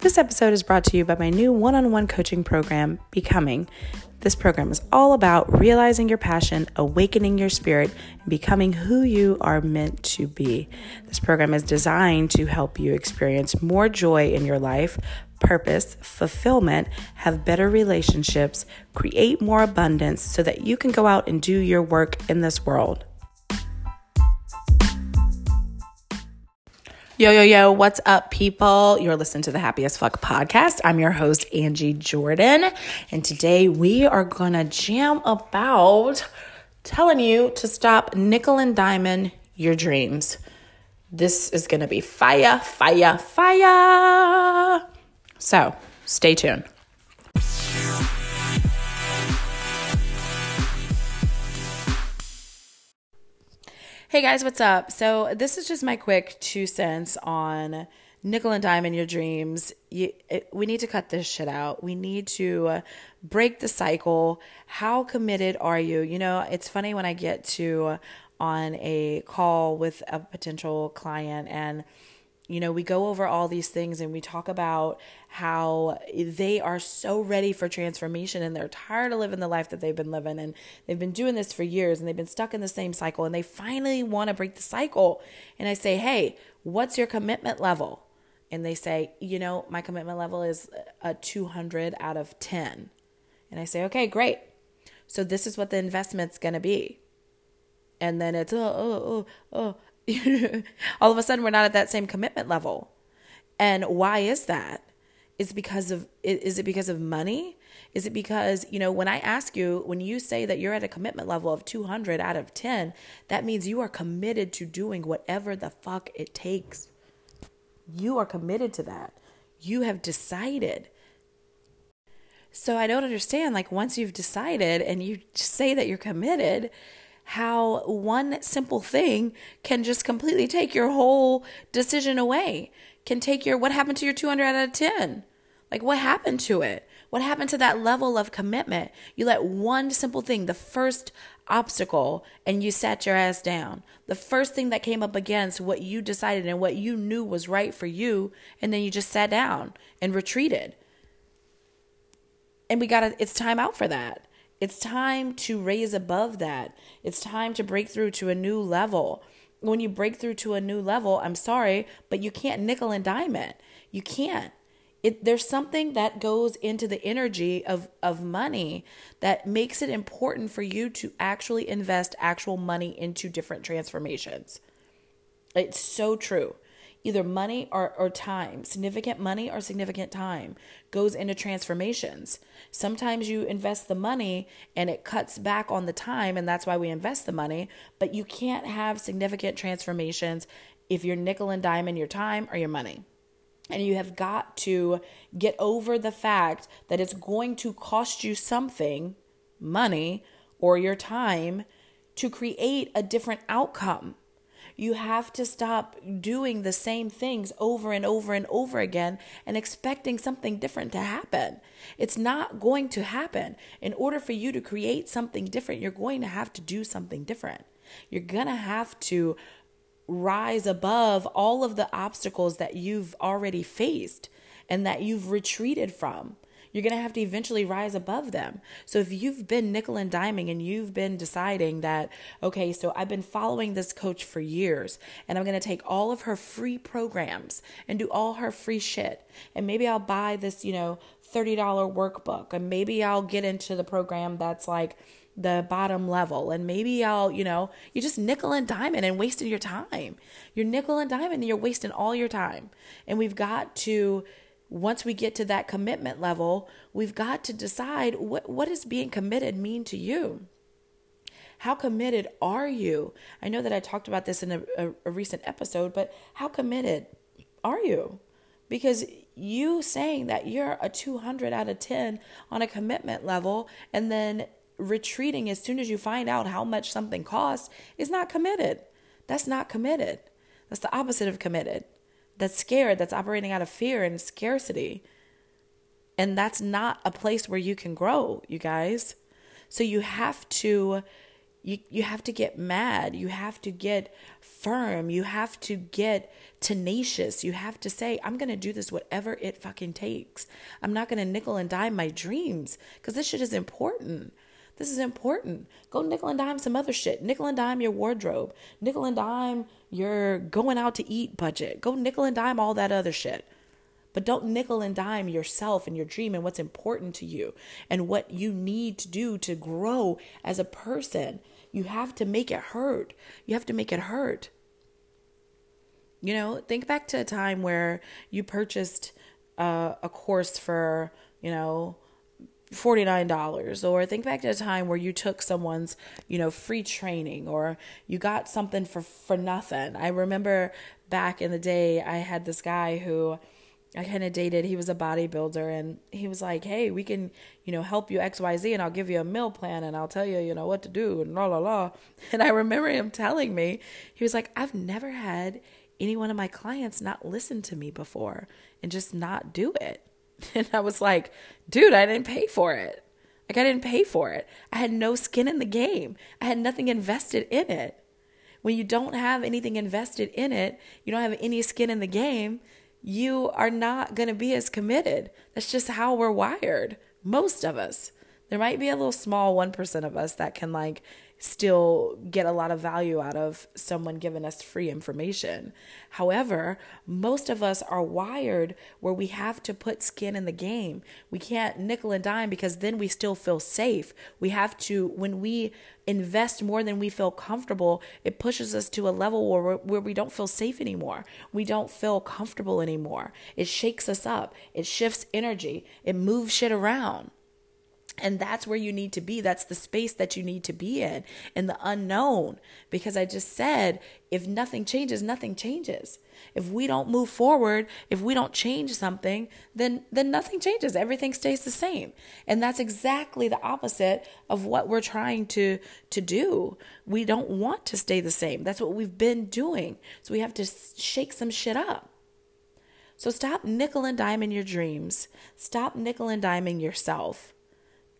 This episode is brought to you by my new one on one coaching program, Becoming. This program is all about realizing your passion, awakening your spirit, and becoming who you are meant to be. This program is designed to help you experience more joy in your life, purpose, fulfillment, have better relationships, create more abundance so that you can go out and do your work in this world. Yo, yo, yo, what's up, people? You're listening to the Happiest Fuck podcast. I'm your host, Angie Jordan, and today we are gonna jam about telling you to stop nickel and diamond your dreams. This is gonna be fire, fire, fire. So stay tuned. Hey guys, what's up? So, this is just my quick two cents on nickel and dime in your dreams. You, it, we need to cut this shit out. We need to break the cycle. How committed are you? You know, it's funny when I get to uh, on a call with a potential client and you know, we go over all these things and we talk about how they are so ready for transformation and they're tired of living the life that they've been living and they've been doing this for years and they've been stuck in the same cycle and they finally want to break the cycle. And I say, "Hey, what's your commitment level?" And they say, "You know, my commitment level is a 200 out of 10." And I say, "Okay, great. So this is what the investment's going to be." And then it's, "Oh, oh, oh, oh, all of a sudden we're not at that same commitment level. And why is that? Is because of is it because of money? Is it because, you know, when I ask you, when you say that you're at a commitment level of 200 out of 10, that means you are committed to doing whatever the fuck it takes. You are committed to that. You have decided. So I don't understand like once you've decided and you say that you're committed, how one simple thing can just completely take your whole decision away. Can take your what happened to your 200 out of 10? Like what happened to it? What happened to that level of commitment? You let one simple thing, the first obstacle, and you sat your ass down. The first thing that came up against what you decided and what you knew was right for you, and then you just sat down and retreated. And we got to, it's time out for that. It's time to raise above that. It's time to break through to a new level. When you break through to a new level, I'm sorry, but you can't nickel and dime it. You can't. It, there's something that goes into the energy of, of money that makes it important for you to actually invest actual money into different transformations. It's so true either money or, or time, significant money or significant time goes into transformations. Sometimes you invest the money and it cuts back on the time, and that's why we invest the money, but you can't have significant transformations if you're nickel and dime in your time or your money. And you have got to get over the fact that it's going to cost you something, money or your time, to create a different outcome. You have to stop doing the same things over and over and over again and expecting something different to happen. It's not going to happen. In order for you to create something different, you're going to have to do something different. You're going to have to rise above all of the obstacles that you've already faced and that you've retreated from. You're going to have to eventually rise above them. So if you've been nickel and diming and you've been deciding that, okay, so I've been following this coach for years and I'm going to take all of her free programs and do all her free shit. And maybe I'll buy this, you know, $30 workbook and maybe I'll get into the program that's like, the bottom level and maybe I'll, you know, you're just nickel and diamond and wasting your time. You're nickel and diamond and you're wasting all your time. And we've got to once we get to that commitment level, we've got to decide what, what does being committed mean to you? How committed are you? I know that I talked about this in a, a, a recent episode, but how committed are you? Because you saying that you're a 200 out of 10 on a commitment level and then retreating as soon as you find out how much something costs is not committed. That's not committed. That's the opposite of committed that's scared, that's operating out of fear and scarcity. And that's not a place where you can grow, you guys. So you have to You, you have to get mad. You have to get firm. You have to get tenacious. You have to say, I'm going to do this whatever it fucking takes. I'm not going to nickel and dime my dreams because this shit is important. This is important. Go nickel and dime some other shit. Nickel and dime your wardrobe. Nickel and dime your going out to eat budget. Go nickel and dime all that other shit. But don't nickel and dime yourself and your dream and what's important to you and what you need to do to grow as a person. You have to make it hurt. You have to make it hurt. You know, think back to a time where you purchased uh, a course for, you know, $49 or think back to a time where you took someone's you know free training or you got something for for nothing. I remember back in the day i had this guy who i kind of dated. He was a bodybuilder and he was like hey we can you know help you xyz and i'll give you a meal plan and i'll tell you you know what to do and la la la. And i remember him telling me he was like i've never had any one of my clients not listen to me before and just not do it And I was like, dude, I didn't pay for it. Like, I didn't pay for it. I had no skin in the game, I had nothing invested in it. When you don't have anything invested in it, you don't have any skin in the game, you are not going to be as committed. That's just how we're wired, most of us. There might be a little small 1% of us that can, like, still get a lot of value out of someone giving us free information. However, most of us are wired where we have to put skin in the game. We can't nickel and dime because then we still feel safe. We have to, when we invest more than we feel comfortable, it pushes us to a level where, where we don't feel safe anymore. We don't feel comfortable anymore. It shakes us up, it shifts energy, it moves shit around. And that's where you need to be. That's the space that you need to be in, in the unknown. Because I just said, if nothing changes, nothing changes. If we don't move forward, if we don't change something, then then nothing changes. Everything stays the same. And that's exactly the opposite of what we're trying to to do. We don't want to stay the same. That's what we've been doing. So we have to shake some shit up. So stop nickel and diming your dreams. Stop nickel and diming yourself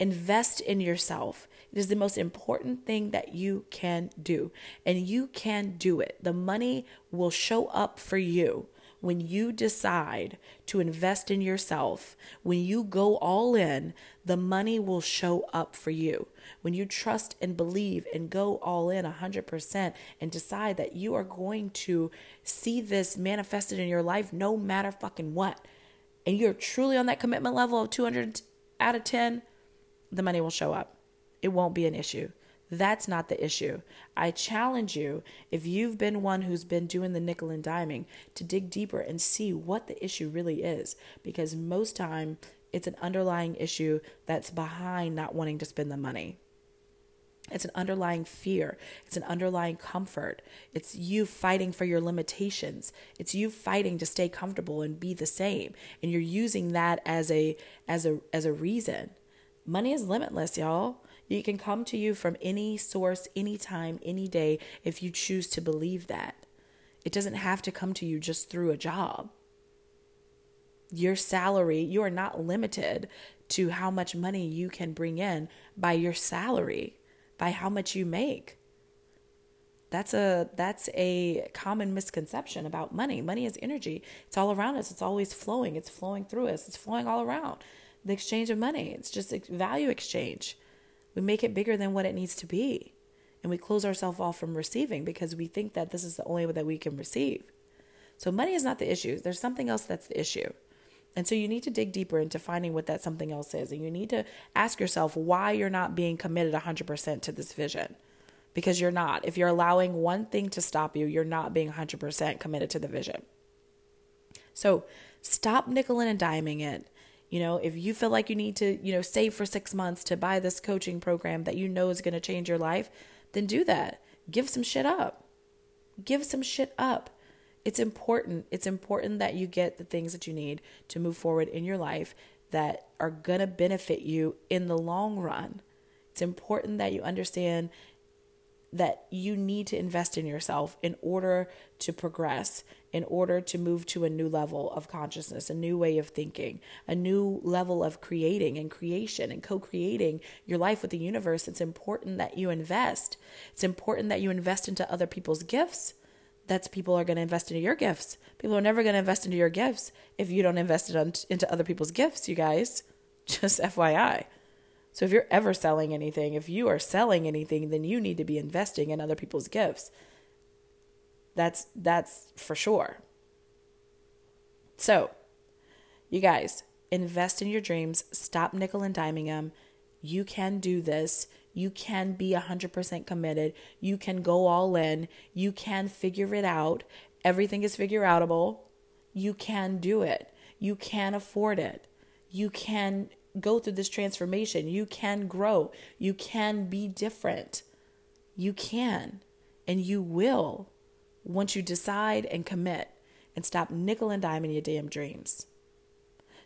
Invest in yourself. It is the most important thing that you can do, and you can do it. The money will show up for you when you decide to invest in yourself. When you go all in, the money will show up for you. When you trust and believe and go all in 100% and decide that you are going to see this manifested in your life no matter fucking what, and you're truly on that commitment level of 200 out of 10 the money will show up. It won't be an issue. That's not the issue. I challenge you, if you've been one who's been doing the nickel and diming, to dig deeper and see what the issue really is. Because most time it's an underlying issue that's behind not wanting to spend the money. It's an underlying fear. It's an underlying comfort. It's you fighting for your limitations. It's you fighting to stay comfortable and be the same. And you're using that as a as a as a reason. Money is limitless, y'all. It can come to you from any source, anytime, any day, if you choose to believe that. It doesn't have to come to you just through a job. Your salary, you are not limited to how much money you can bring in by your salary, by how much you make. That's a that's a common misconception about money. Money is energy. It's all around us. It's always flowing. It's flowing through us. It's flowing all around the exchange of money. It's just a value exchange. We make it bigger than what it needs to be. And we close ourselves off from receiving because we think that this is the only way that we can receive. So money is not the issue. There's something else that's the issue. And so you need to dig deeper into finding what that something else is. And you need to ask yourself why you're not being committed 100% to this vision. Because you're not. If you're allowing one thing to stop you, you're not being 100% committed to the vision. So stop nickel and diming it you know, if you feel like you need to, you know, save for six months to buy this coaching program that you know is going to change your life, then do that. Give some shit up. Give some shit up. It's important. It's important that you get the things that you need to move forward in your life that are going to benefit you in the long run. It's important that you understand that you need to invest in yourself in order to progress, in order to move to a new level of consciousness, a new way of thinking, a new level of creating and creation and co creating your life with the universe. It's important that you invest. It's important that you invest into other people's gifts. That's people are going to invest into your gifts. People are never going to invest into your gifts if you don't invest it into other people's gifts, you guys. Just FYI. So if you're ever selling anything, if you are selling anything, then you need to be investing in other people's gifts. That's that's for sure. So, you guys, invest in your dreams, stop nickel and diming them. You can do this. You can be 100% committed. You can go all in. You can figure it out. Everything is figure outable. You can do it. You can afford it. You can go through this transformation. You can grow. You can be different. You can. And you will once you decide and commit and stop nickel and diming your damn dreams.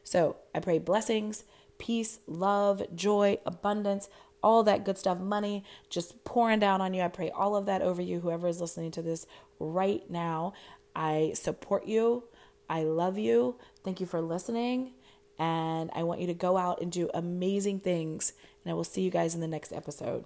So I pray blessings, peace, love, joy, abundance, all that good stuff, money just pouring down on you. I pray all of that over you, whoever is listening to this right now. I support you. I love you. Thank you for listening. And I want you to go out and do amazing things. And I will see you guys in the next episode.